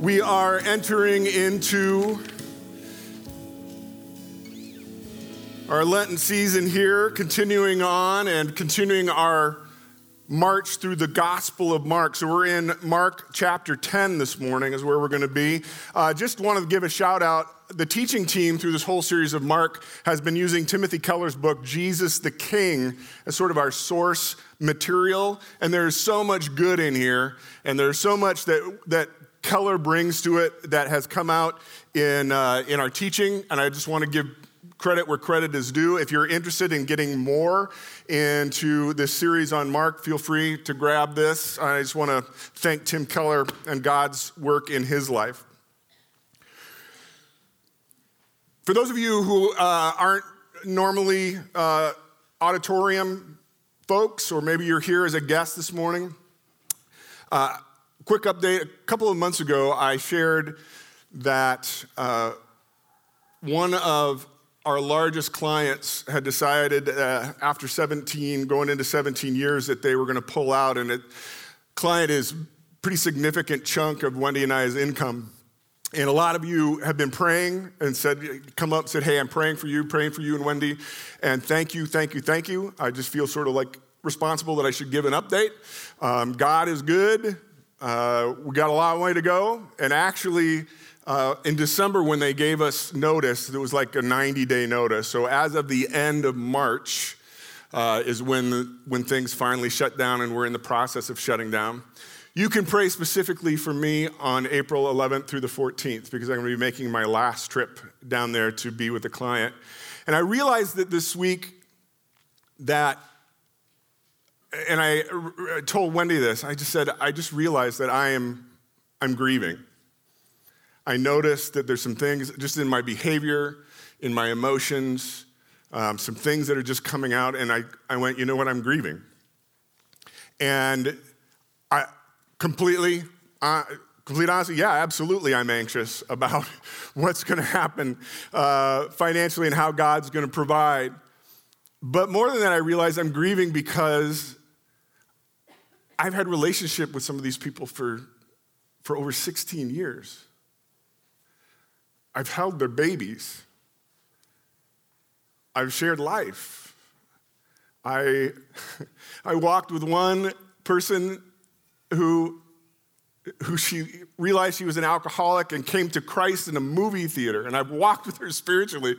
We are entering into our Lenten season here, continuing on and continuing our march through the Gospel of Mark. So we're in Mark chapter 10 this morning, is where we're going to be. Uh, just want to give a shout out. The teaching team through this whole series of Mark has been using Timothy Keller's book, Jesus the King, as sort of our source material. And there's so much good in here, and there's so much that, that Keller brings to it that has come out in, uh, in our teaching. And I just want to give credit where credit is due. If you're interested in getting more into this series on Mark, feel free to grab this. I just want to thank Tim Keller and God's work in his life. For those of you who uh, aren't normally uh, auditorium folks, or maybe you're here as a guest this morning, uh, quick update. A couple of months ago, I shared that uh, one of our largest clients had decided uh, after 17, going into 17 years, that they were going to pull out. And it, client is pretty significant chunk of Wendy and I's income. And a lot of you have been praying and said, come up said, hey, I'm praying for you, praying for you and Wendy. And thank you, thank you, thank you. I just feel sort of like responsible that I should give an update. Um, God is good. Uh, we got a long way to go. And actually, uh, in December, when they gave us notice, it was like a 90 day notice. So, as of the end of March, uh, is when, the, when things finally shut down and we're in the process of shutting down. You can pray specifically for me on April 11th through the 14th because I'm going to be making my last trip down there to be with a client. And I realized that this week that, and I told Wendy this, I just said, I just realized that I am, I'm grieving. I noticed that there's some things just in my behavior, in my emotions, um, some things that are just coming out, and I, I went, you know what, I'm grieving. And I completely, uh, complete honesty, yeah, absolutely, I'm anxious about what's going to happen uh, financially and how God's going to provide. But more than that, I realize I'm grieving because I've had relationship with some of these people for, for over 16 years. I've held their babies. I've shared life. I, I walked with one person who, who she realized she was an alcoholic and came to Christ in a movie theater. And I've walked with her spiritually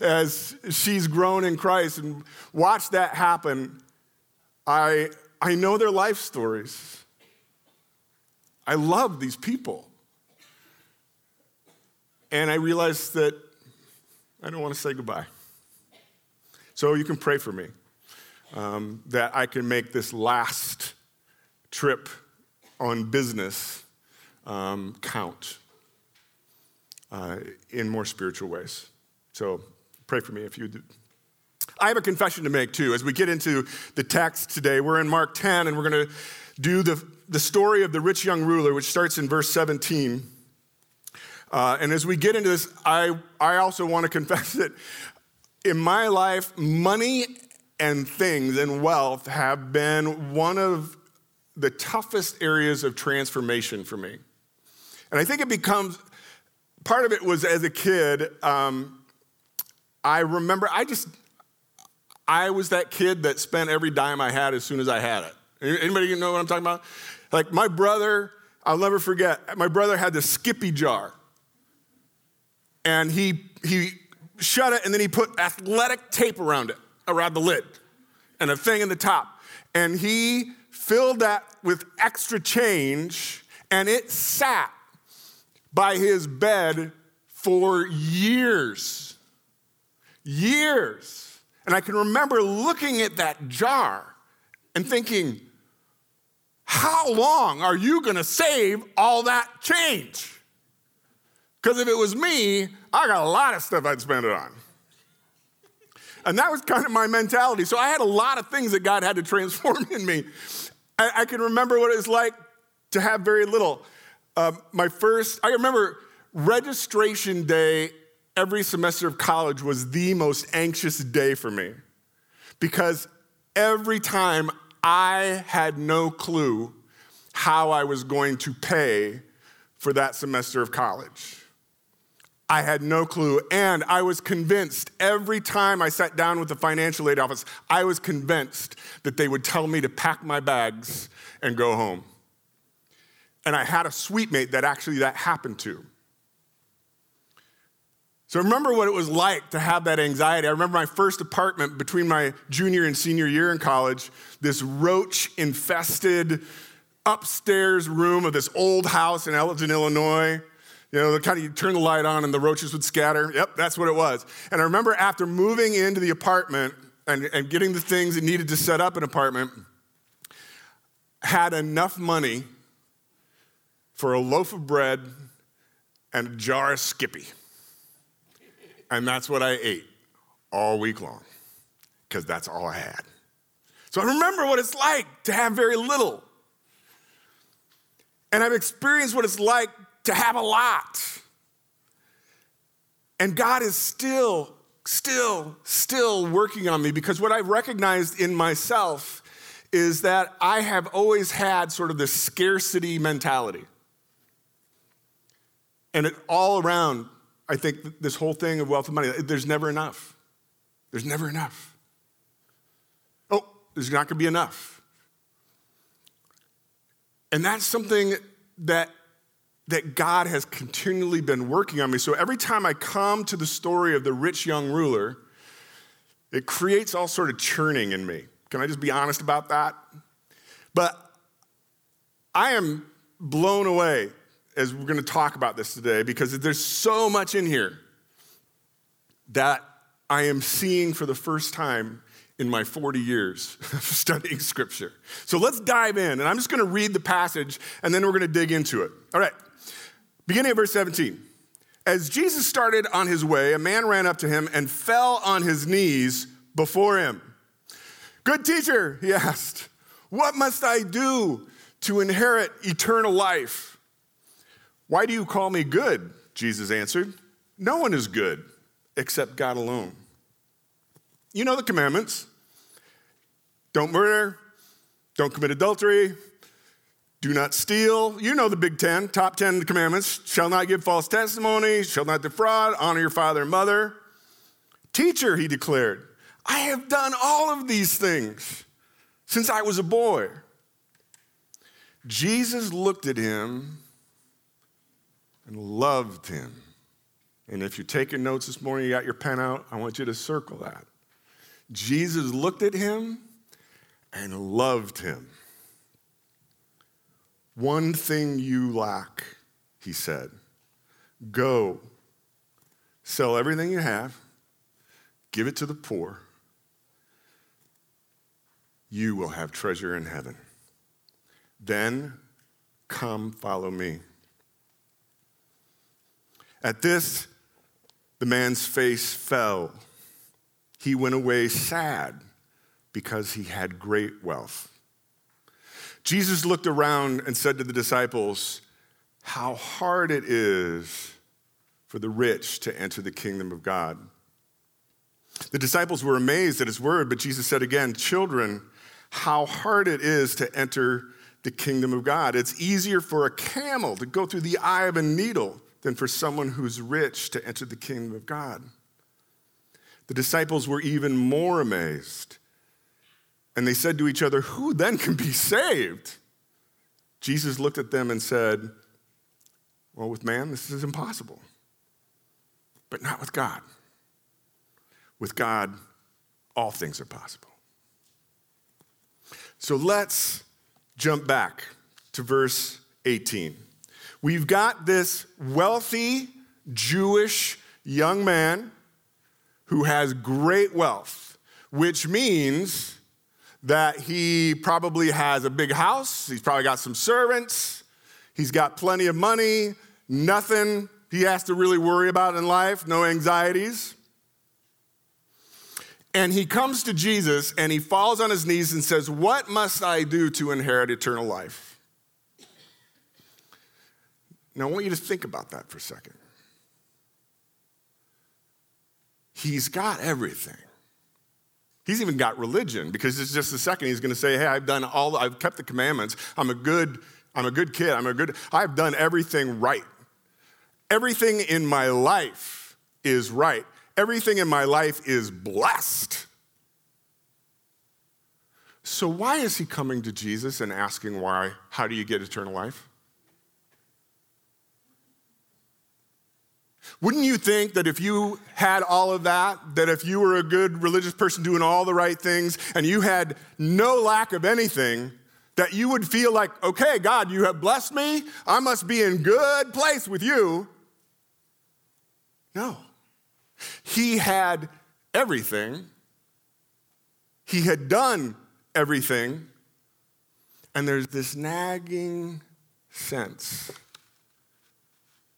as she's grown in Christ and watched that happen. I, I know their life stories. I love these people. And I realized that I don't want to say goodbye. So you can pray for me um, that I can make this last trip on business um, count uh, in more spiritual ways. So pray for me if you do. I have a confession to make too. As we get into the text today, we're in Mark 10 and we're going to do the, the story of the rich young ruler, which starts in verse 17. Uh, and as we get into this, I, I also want to confess that in my life, money and things and wealth have been one of the toughest areas of transformation for me. And I think it becomes part of it was as a kid, um, I remember I just, I was that kid that spent every dime I had as soon as I had it. Anybody know what I'm talking about? Like my brother, I'll never forget, my brother had this Skippy jar and he, he shut it and then he put athletic tape around it, around the lid, and a thing in the top. And he filled that with extra change and it sat by his bed for years. Years. And I can remember looking at that jar and thinking, how long are you gonna save all that change? Because if it was me, I got a lot of stuff I'd spend it on. And that was kind of my mentality. So I had a lot of things that God had to transform in me. I, I can remember what it was like to have very little. Um, my first, I remember registration day every semester of college was the most anxious day for me because every time I had no clue how I was going to pay for that semester of college. I had no clue. And I was convinced every time I sat down with the financial aid office, I was convinced that they would tell me to pack my bags and go home. And I had a suite mate that actually that happened to. So I remember what it was like to have that anxiety. I remember my first apartment between my junior and senior year in college, this roach infested upstairs room of this old house in Elgin, Illinois. You know, the kind of you turn the light on and the roaches would scatter. Yep, that's what it was. And I remember after moving into the apartment and, and getting the things that needed to set up an apartment, had enough money for a loaf of bread and a jar of Skippy. And that's what I ate all week long, because that's all I had. So I remember what it's like to have very little. And I've experienced what it's like to have a lot. And God is still, still, still working on me because what I've recognized in myself is that I have always had sort of this scarcity mentality. And it all around I think this whole thing of wealth and money, there's never enough. There's never enough. Oh, there's not going to be enough. And that's something that, that God has continually been working on me. So every time I come to the story of the rich young ruler, it creates all sort of churning in me. Can I just be honest about that? But I am blown away as we're going to talk about this today because there's so much in here that I am seeing for the first time in my 40 years of studying scripture. So let's dive in, and I'm just going to read the passage and then we're going to dig into it. All right, beginning of verse 17. As Jesus started on his way, a man ran up to him and fell on his knees before him. Good teacher, he asked, what must I do to inherit eternal life? Why do you call me good? Jesus answered. No one is good except God alone. You know the commandments don't murder, don't commit adultery, do not steal. You know the big 10, top 10 commandments shall not give false testimony, shall not defraud, honor your father and mother. Teacher, he declared, I have done all of these things since I was a boy. Jesus looked at him and loved him. And if you're taking notes this morning, you got your pen out, I want you to circle that. Jesus looked at him and loved him. One thing you lack, he said. Go, sell everything you have, give it to the poor. You will have treasure in heaven. Then come follow me. At this, the man's face fell. He went away sad because he had great wealth. Jesus looked around and said to the disciples, How hard it is for the rich to enter the kingdom of God. The disciples were amazed at his word, but Jesus said again, Children, how hard it is to enter the kingdom of God. It's easier for a camel to go through the eye of a needle than for someone who's rich to enter the kingdom of God. The disciples were even more amazed. And they said to each other, Who then can be saved? Jesus looked at them and said, Well, with man, this is impossible, but not with God. With God, all things are possible. So let's jump back to verse 18. We've got this wealthy Jewish young man who has great wealth, which means that he probably has a big house, he's probably got some servants, he's got plenty of money, nothing he has to really worry about in life, no anxieties. And he comes to Jesus and he falls on his knees and says, What must I do to inherit eternal life? Now, I want you to think about that for a second. He's got everything. He's even got religion because it's just a second he's going to say, Hey, I've done all, I've kept the commandments. I'm a good I'm a good kid. I'm a good, I've done everything right. Everything in my life is right. Everything in my life is blessed. So, why is he coming to Jesus and asking why? How do you get eternal life? Wouldn't you think that if you had all of that, that if you were a good religious person doing all the right things and you had no lack of anything, that you would feel like, okay, God, you have blessed me. I must be in good place with you. No. He had everything. He had done everything, and there's this nagging sense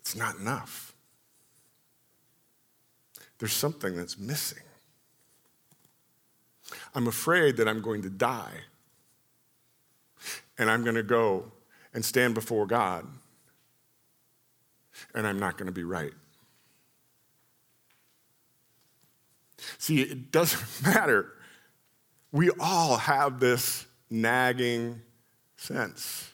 it's not enough. There's something that's missing. I'm afraid that I'm going to die, and I'm going to go and stand before God, and I'm not going to be right. See, it doesn't matter we all have this nagging sense.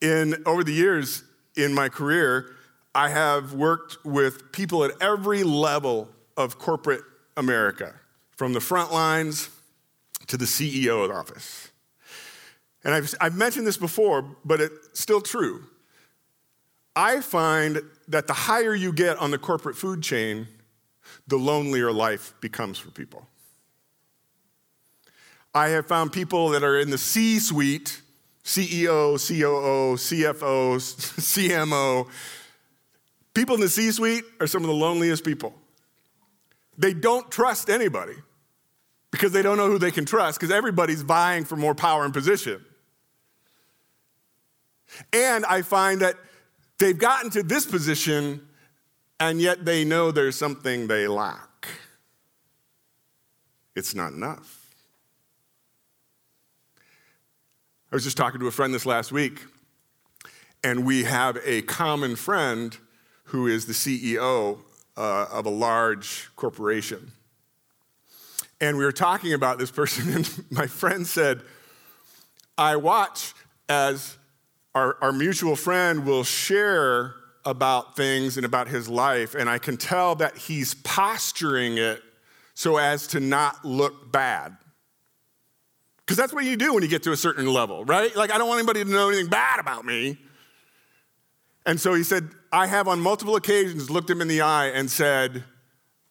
In over the years in my career, I have worked with people at every level of corporate America, from the front lines to the CEO office. And I've, I've mentioned this before, but it's still true. I find that the higher you get on the corporate food chain, the lonelier life becomes for people. I have found people that are in the C suite CEO, COO, CFO, CMO. People in the C suite are some of the loneliest people. They don't trust anybody because they don't know who they can trust because everybody's vying for more power and position. And I find that they've gotten to this position and yet they know there's something they lack. It's not enough. I was just talking to a friend this last week, and we have a common friend who is the CEO uh, of a large corporation. And we were talking about this person, and my friend said, I watch as our, our mutual friend will share about things and about his life, and I can tell that he's posturing it so as to not look bad. Because that's what you do when you get to a certain level, right? Like, I don't want anybody to know anything bad about me. And so he said, I have on multiple occasions looked him in the eye and said,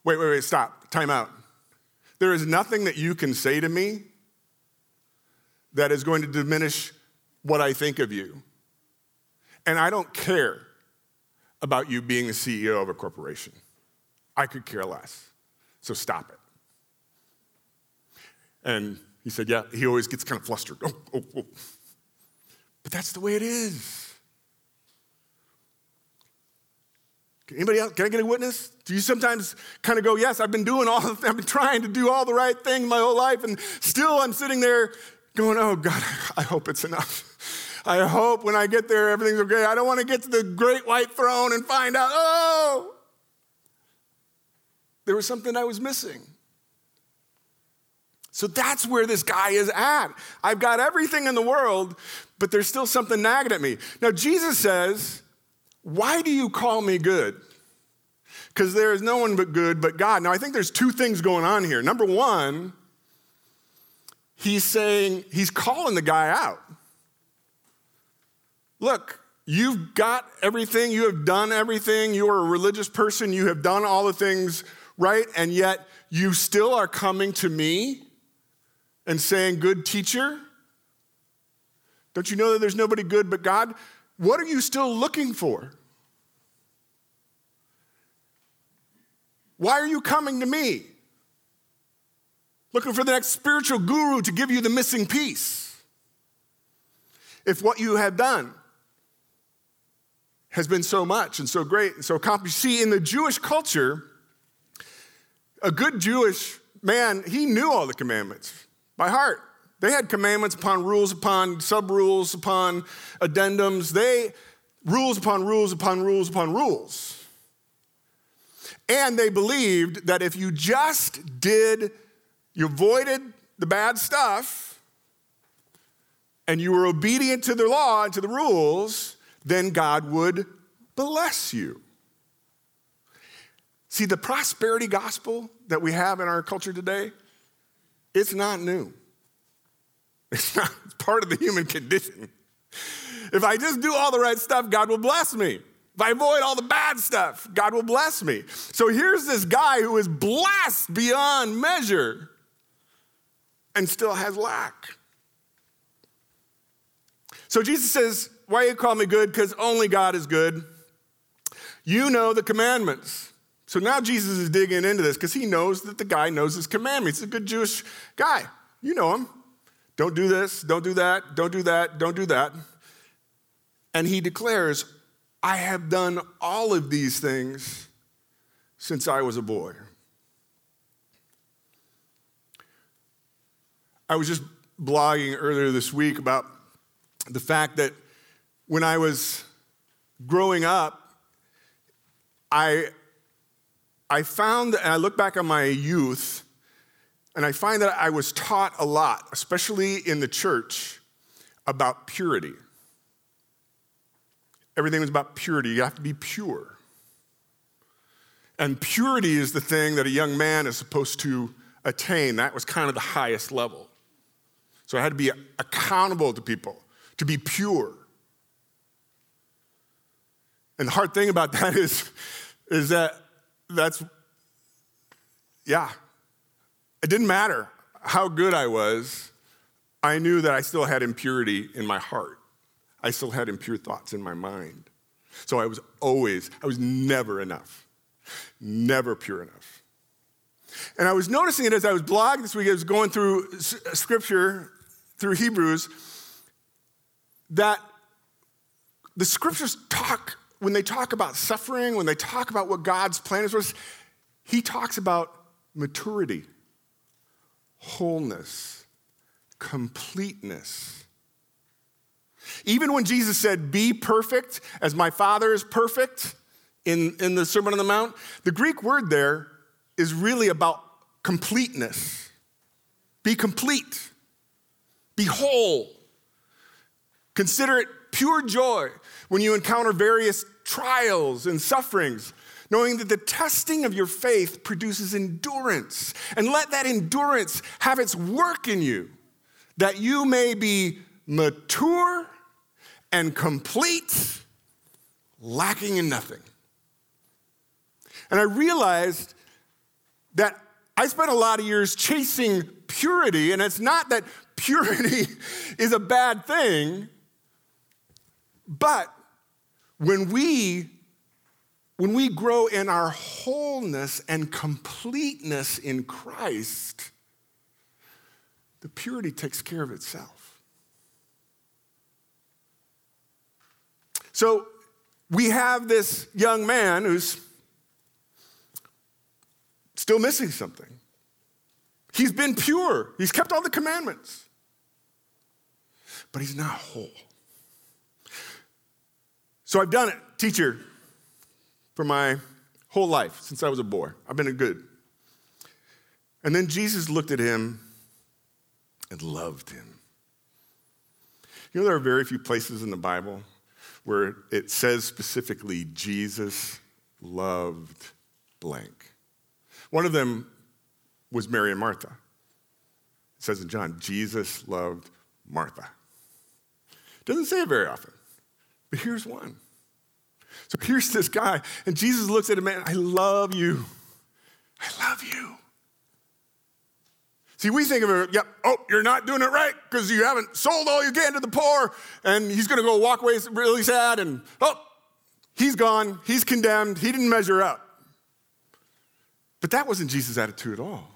Wait, wait, wait, stop, time out. There is nothing that you can say to me that is going to diminish what I think of you. And I don't care about you being the CEO of a corporation. I could care less. So stop it. And he said, Yeah, he always gets kind of flustered. Oh, oh, oh. But that's the way it is. Anybody else? Can I get a witness? Do you sometimes kind of go, Yes, I've been doing all, I've been trying to do all the right thing my whole life, and still I'm sitting there going, Oh, God, I hope it's enough. I hope when I get there everything's okay. I don't want to get to the great white throne and find out, oh, there was something I was missing. So that's where this guy is at. I've got everything in the world, but there's still something nagging at me. Now, Jesus says, Why do you call me good? Because there is no one but good but God. Now, I think there's two things going on here. Number one, he's saying, he's calling the guy out. Look, you've got everything, you have done everything, you are a religious person, you have done all the things right, and yet you still are coming to me and saying, Good teacher? Don't you know that there's nobody good but God? What are you still looking for? Why are you coming to me? Looking for the next spiritual guru to give you the missing piece. If what you have done has been so much and so great and so accomplished. See, in the Jewish culture, a good Jewish man, he knew all the commandments by heart. They had commandments upon rules upon sub rules upon addendums. They rules upon rules upon rules upon rules. And they believed that if you just did, you avoided the bad stuff, and you were obedient to the law and to the rules, then God would bless you. See, the prosperity gospel that we have in our culture today, it's not new. It's not it's part of the human condition. If I just do all the right stuff, God will bless me. If I avoid all the bad stuff, God will bless me. So here's this guy who is blessed beyond measure and still has lack. So Jesus says, Why you call me good? Because only God is good. You know the commandments. So now Jesus is digging into this because he knows that the guy knows his commandments. He's a good Jewish guy. You know him. Don't do this, don't do that, don't do that, don't do that. And he declares, I have done all of these things since I was a boy. I was just blogging earlier this week about the fact that when I was growing up, I, I found, and I look back on my youth, and I find that I was taught a lot, especially in the church, about purity. Everything was about purity. You have to be pure. And purity is the thing that a young man is supposed to attain. That was kind of the highest level. So I had to be accountable to people, to be pure. And the hard thing about that is, is that that's, yeah, it didn't matter how good I was, I knew that I still had impurity in my heart. I still had impure thoughts in my mind. So I was always, I was never enough, never pure enough. And I was noticing it as I was blogging this week, I was going through scripture, through Hebrews, that the scriptures talk, when they talk about suffering, when they talk about what God's plan is for us, he talks about maturity, wholeness, completeness. Even when Jesus said, Be perfect as my Father is perfect in, in the Sermon on the Mount, the Greek word there is really about completeness. Be complete, be whole. Consider it pure joy when you encounter various trials and sufferings, knowing that the testing of your faith produces endurance. And let that endurance have its work in you, that you may be mature and complete, lacking in nothing. And I realized that I spent a lot of years chasing purity, and it's not that purity is a bad thing, but when we when we grow in our wholeness and completeness in Christ, the purity takes care of itself. So we have this young man who's still missing something. He's been pure, he's kept all the commandments, but he's not whole. So I've done it, teacher, for my whole life since I was a boy. I've been a good. And then Jesus looked at him and loved him. You know, there are very few places in the Bible where it says specifically, Jesus loved blank. One of them was Mary and Martha. It says in John, Jesus loved Martha. Doesn't say it very often, but here's one. So here's this guy, and Jesus looks at him, man, I love you. I love you. See, we think of it, yep, oh, you're not doing it right because you haven't sold all you can to the poor, and he's going to go walk away really sad, and oh, he's gone, he's condemned, he didn't measure up. But that wasn't Jesus' attitude at all.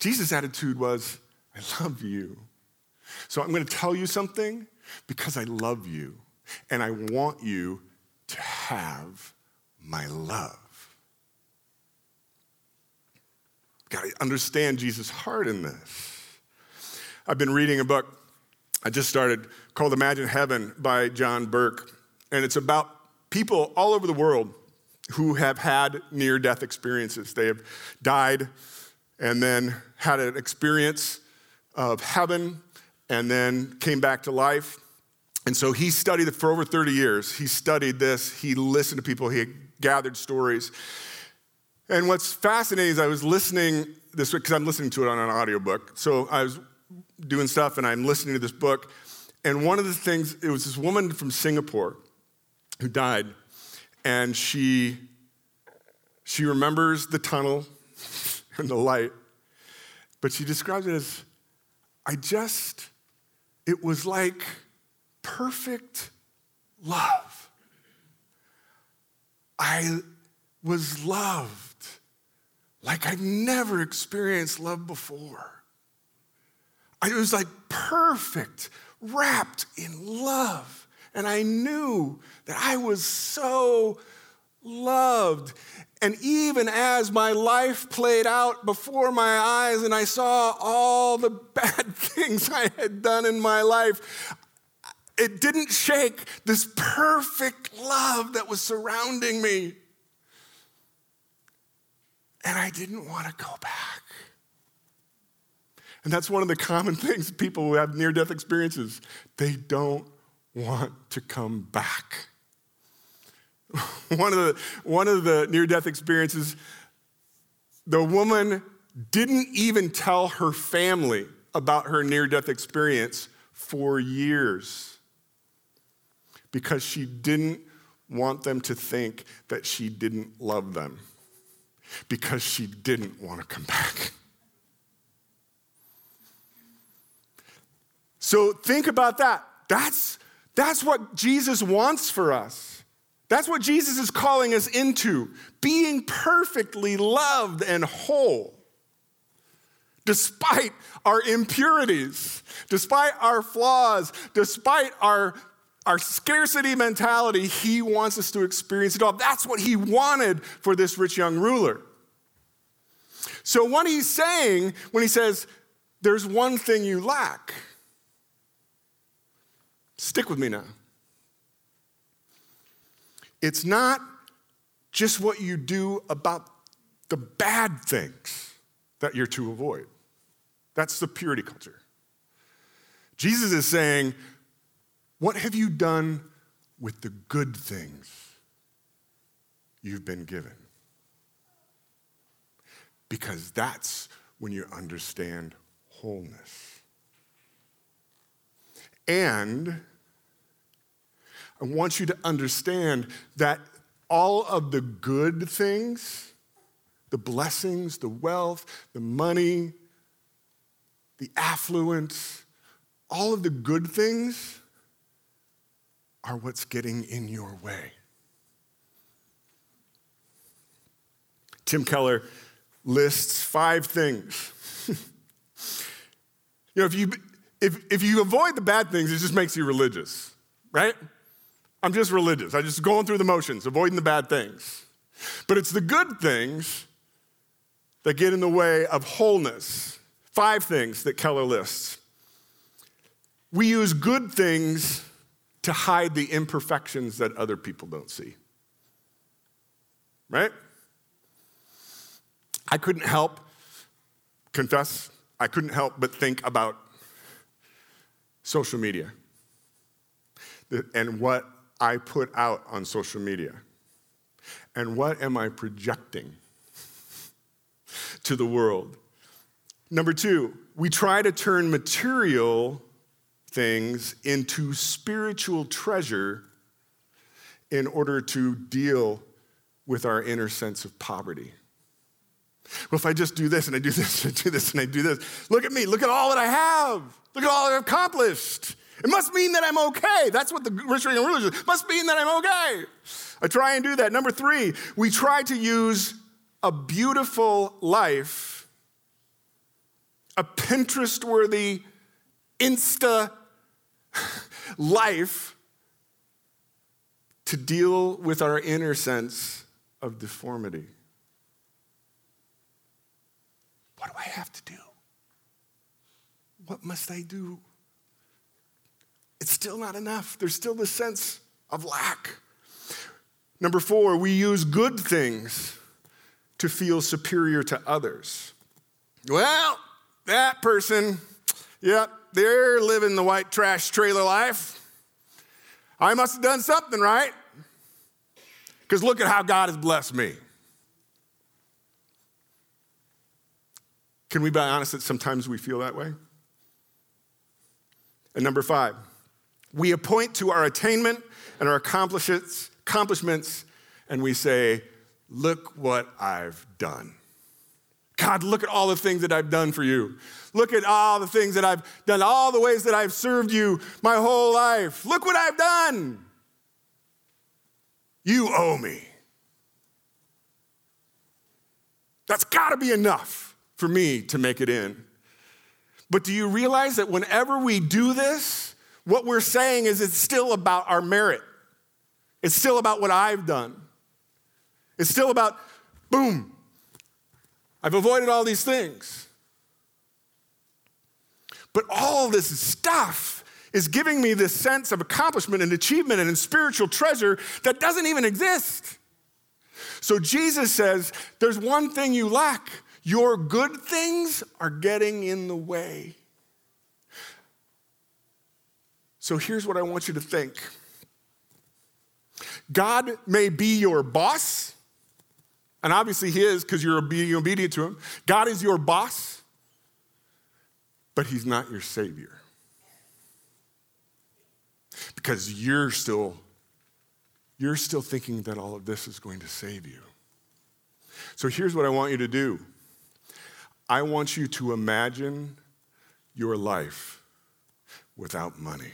Jesus' attitude was, I love you. So I'm going to tell you something because I love you, and I want you to have my love. Got to understand Jesus' heart in this. I've been reading a book I just started called Imagine Heaven by John Burke, and it's about people all over the world who have had near death experiences. They have died and then had an experience of heaven and then came back to life. And so he studied it for over 30 years. He studied this, he listened to people, he gathered stories. And what's fascinating is I was listening this because I'm listening to it on an audiobook. So I was doing stuff and I'm listening to this book. And one of the things, it was this woman from Singapore who died, and she she remembers the tunnel and the light, but she describes it as I just, it was like perfect love. I was loved like I'd never experienced love before. I, was like perfect, wrapped in love. And I knew that I was so loved. And even as my life played out before my eyes and I saw all the bad things I had done in my life, it didn't shake this perfect love that was surrounding me. And I didn't want to go back. And that's one of the common things people who have near death experiences. They don't want to come back. one of the, one of the near death experiences, the woman didn't even tell her family about her near death experience for years because she didn't want them to think that she didn't love them because she didn't want to come back. So think about that. That's, that's what Jesus wants for us. That's what Jesus is calling us into being perfectly loved and whole. Despite our impurities, despite our flaws, despite our, our scarcity mentality, he wants us to experience it all. That's what he wanted for this rich young ruler. So, what he's saying when he says, There's one thing you lack, Stick with me now. It's not just what you do about the bad things that you're to avoid. That's the purity culture. Jesus is saying, What have you done with the good things you've been given? Because that's when you understand wholeness. And I want you to understand that all of the good things, the blessings, the wealth, the money, the affluence, all of the good things are what's getting in your way. Tim Keller lists five things. you know, if you, if, if you avoid the bad things, it just makes you religious, right? I'm just religious. I'm just going through the motions, avoiding the bad things. But it's the good things that get in the way of wholeness. Five things that Keller lists. We use good things to hide the imperfections that other people don't see. Right? I couldn't help, confess, I couldn't help but think about social media and what I put out on social media? And what am I projecting to the world? Number two, we try to turn material things into spiritual treasure in order to deal with our inner sense of poverty. Well, if I just do this and I do this and I do this and I do this, look at me, look at all that I have, look at all I've accomplished. It must mean that I'm okay. That's what the rich young rulers. Must mean that I'm okay. I try and do that. Number three, we try to use a beautiful life, a Pinterest worthy, Insta life to deal with our inner sense of deformity. What do I have to do? What must I do? it's still not enough. There's still this sense of lack. Number four, we use good things to feel superior to others. Well, that person, yep, they're living the white trash trailer life. I must have done something right. Because look at how God has blessed me. Can we be honest that sometimes we feel that way? And number five, we appoint to our attainment and our accomplishments, accomplishments and we say, Look what I've done. God, look at all the things that I've done for you. Look at all the things that I've done, all the ways that I've served you my whole life. Look what I've done. You owe me. That's got to be enough for me to make it in. But do you realize that whenever we do this, what we're saying is it's still about our merit? It's still about what I've done. It's still about, boom, I've avoided all these things. But all this stuff is giving me this sense of accomplishment and achievement and spiritual treasure that doesn't even exist. So Jesus says, There's one thing you lack. Your good things are getting in the way. So here's what I want you to think God may be your boss and obviously, He is because you're being obedient to Him. God is your boss, but He's not your Savior. Because you're still, you're still thinking that all of this is going to save you. So here's what I want you to do I want you to imagine your life without money.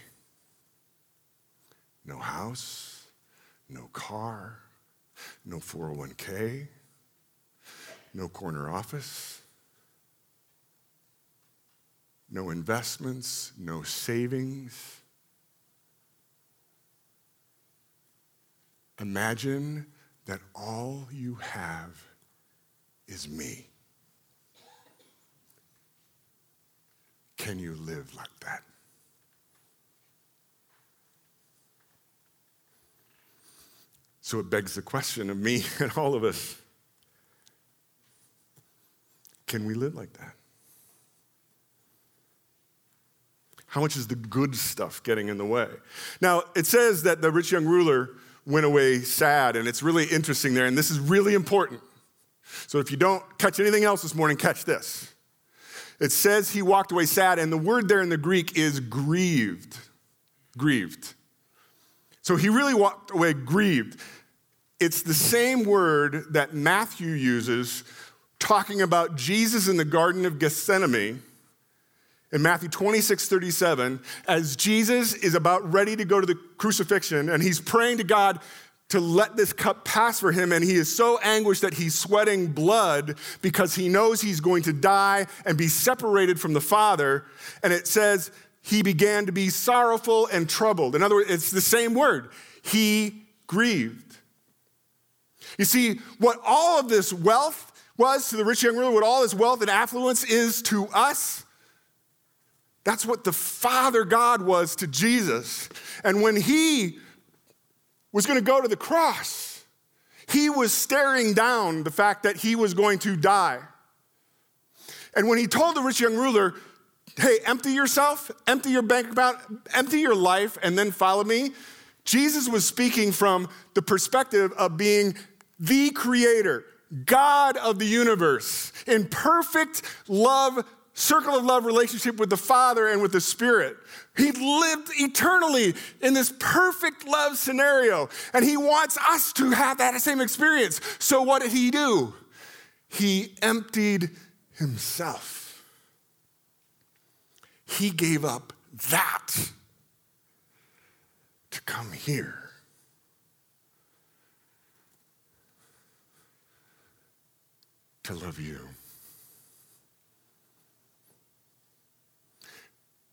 No house, no car, no 401k, no corner office, no investments, no savings. Imagine that all you have is me. Can you live like that? So it begs the question of me and all of us can we live like that? How much is the good stuff getting in the way? Now, it says that the rich young ruler went away sad, and it's really interesting there, and this is really important. So if you don't catch anything else this morning, catch this. It says he walked away sad, and the word there in the Greek is grieved. Grieved. So he really walked away grieved. It's the same word that Matthew uses talking about Jesus in the Garden of Gethsemane in Matthew 26, 37, as Jesus is about ready to go to the crucifixion and he's praying to God to let this cup pass for him. And he is so anguished that he's sweating blood because he knows he's going to die and be separated from the Father. And it says, he began to be sorrowful and troubled. In other words, it's the same word. He grieved. You see, what all of this wealth was to the rich young ruler, what all his wealth and affluence is to us, that's what the Father God was to Jesus. And when he was going to go to the cross, he was staring down the fact that he was going to die. And when he told the rich young ruler, hey, empty yourself, empty your bank account, empty your life, and then follow me, Jesus was speaking from the perspective of being the creator, God of the universe, in perfect love, circle of love relationship with the Father and with the Spirit. He lived eternally in this perfect love scenario, and He wants us to have that same experience. So, what did He do? He emptied Himself. He gave up that to come here. To love you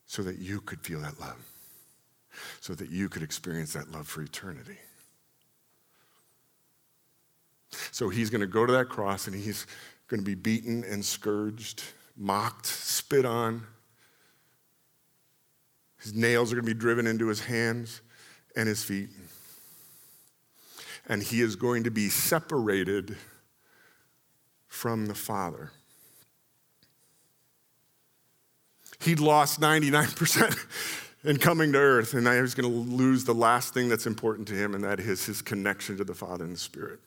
so that you could feel that love, so that you could experience that love for eternity. So he's going to go to that cross and he's going to be beaten and scourged, mocked, spit on. His nails are going to be driven into his hands and his feet. And he is going to be separated from the Father. He'd lost 99% in coming to earth, and now he's going to lose the last thing that's important to him, and that is his connection to the Father and the Spirit.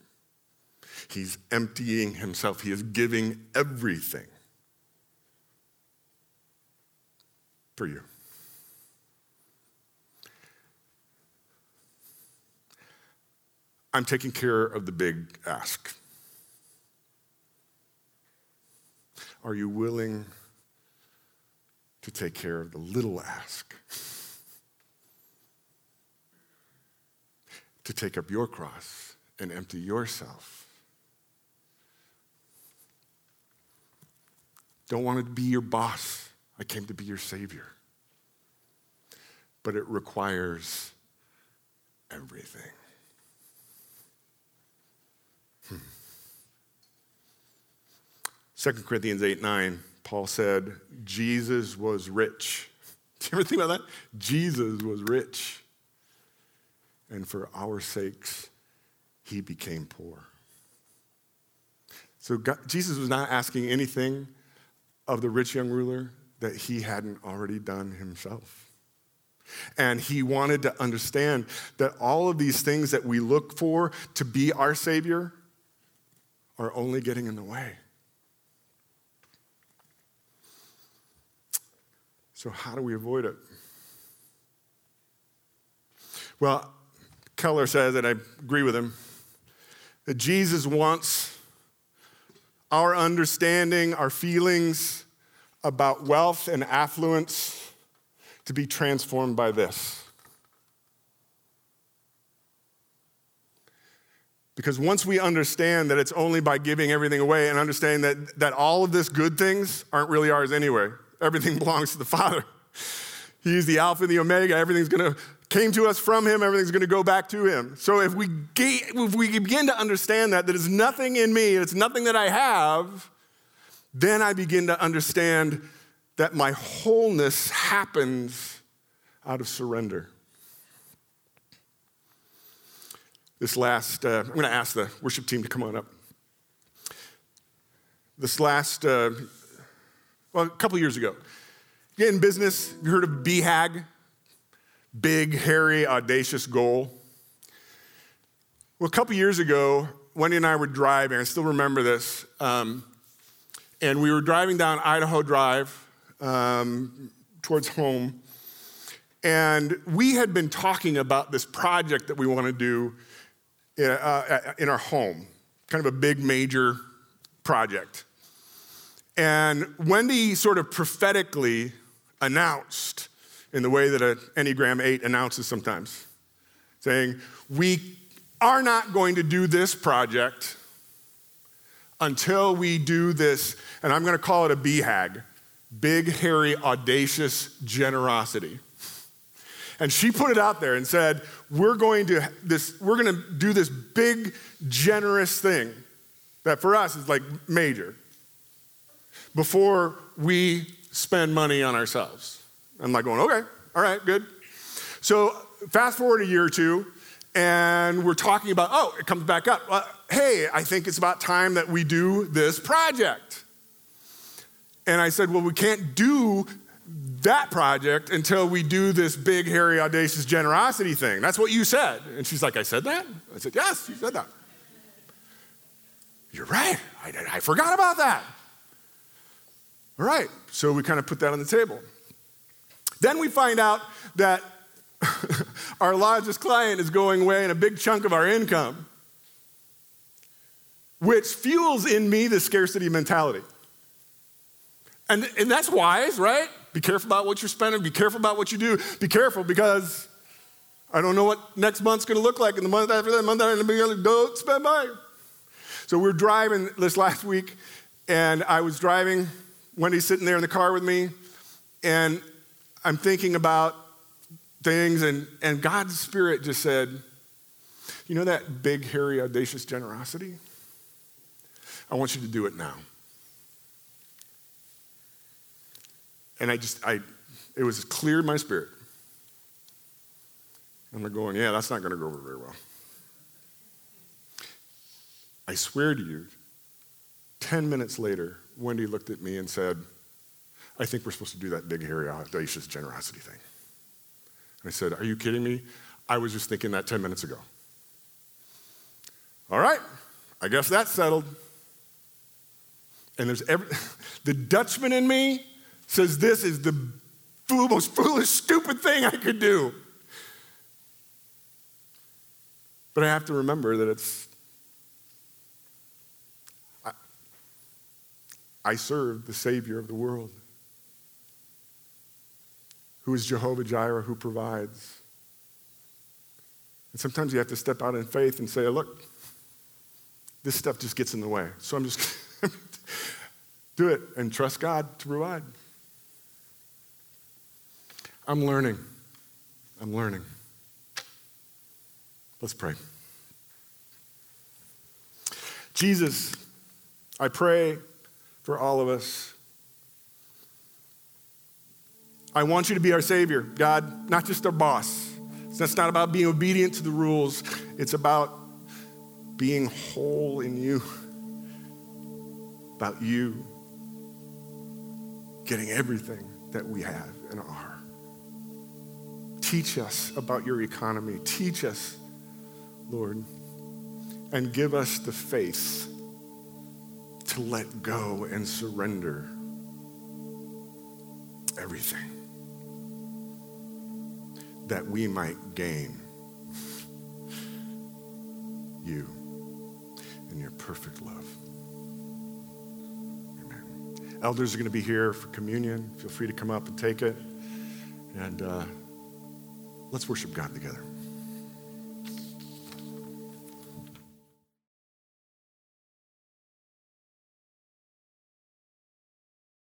He's emptying himself, he is giving everything for you. I'm taking care of the big ask. Are you willing to take care of the little ask? to take up your cross and empty yourself. Don't want to be your boss. I came to be your savior. But it requires everything. 2 Corinthians 8 9, Paul said, Jesus was rich. Do you ever think about that? Jesus was rich. And for our sakes, he became poor. So God, Jesus was not asking anything of the rich young ruler that he hadn't already done himself. And he wanted to understand that all of these things that we look for to be our Savior are only getting in the way. So, how do we avoid it? Well, Keller says, and I agree with him, that Jesus wants our understanding, our feelings about wealth and affluence to be transformed by this. Because once we understand that it's only by giving everything away and understanding that, that all of this good things aren't really ours anyway, everything belongs to the Father. He's the Alpha and the Omega. Everything's going to came to us from Him. Everything's going to go back to Him. So if we if we begin to understand that that is nothing in me, it's nothing that I have, then I begin to understand that my wholeness happens out of surrender. This last, uh, I'm going to ask the worship team to come on up. This last uh, well, a couple years ago. Get in business, you heard of BHAG? Big, hairy, audacious goal. Well, a couple years ago, Wendy and I were driving, I still remember this, um, and we were driving down Idaho Drive um, towards home, and we had been talking about this project that we want to do in, uh, in our home, kind of a big, major project. And Wendy sort of prophetically announced in the way that an Enneagram 8 announces sometimes, saying, We are not going to do this project until we do this, and I'm going to call it a BHAG big, hairy, audacious generosity. And she put it out there and said, We're going to, this, we're going to do this big, generous thing that for us is like major before we spend money on ourselves. I'm like going, okay, all right, good. So fast forward a year or two, and we're talking about, oh, it comes back up. Uh, hey, I think it's about time that we do this project. And I said, well, we can't do that project until we do this big, hairy, audacious generosity thing. That's what you said. And she's like, I said that? I said, yes, you said that. You're right. I, I forgot about that. All right, so we kind of put that on the table. Then we find out that our largest client is going away in a big chunk of our income, which fuels in me the scarcity mentality. And, and that's wise, right? Be careful about what you're spending, be careful about what you do, be careful because I don't know what next month's gonna look like, and the month after that, the month after that, don't spend money. So we we're driving this last week, and I was driving Wendy's sitting there in the car with me, and I'm thinking about things, and, and God's Spirit just said, You know that big, hairy, audacious generosity? I want you to do it now. And I just, I, it was clear in my spirit. And I'm going, yeah, that's not going to go over very well. I swear to you, 10 minutes later, Wendy looked at me and said, I think we're supposed to do that big, hairy, audacious generosity thing. And I said, Are you kidding me? I was just thinking that 10 minutes ago. All right, I guess that's settled. And there's every, the Dutchman in me says this is the most foolish, stupid thing I could do. But I have to remember that it's, I serve the Savior of the world, who is Jehovah Jireh, who provides. And sometimes you have to step out in faith and say, look, this stuff just gets in the way. So I'm just do it and trust God to provide. I'm learning. I'm learning. Let's pray. Jesus, I pray for all of us. I want you to be our Savior, God, not just our boss. It's not about being obedient to the rules, it's about being whole in you, about you getting everything that we have and are. Teach us about your economy. Teach us, Lord, and give us the faith to let go and surrender everything that we might gain you and your perfect love. Amen. Elders are going to be here for communion. Feel free to come up and take it. And uh, let's worship God together.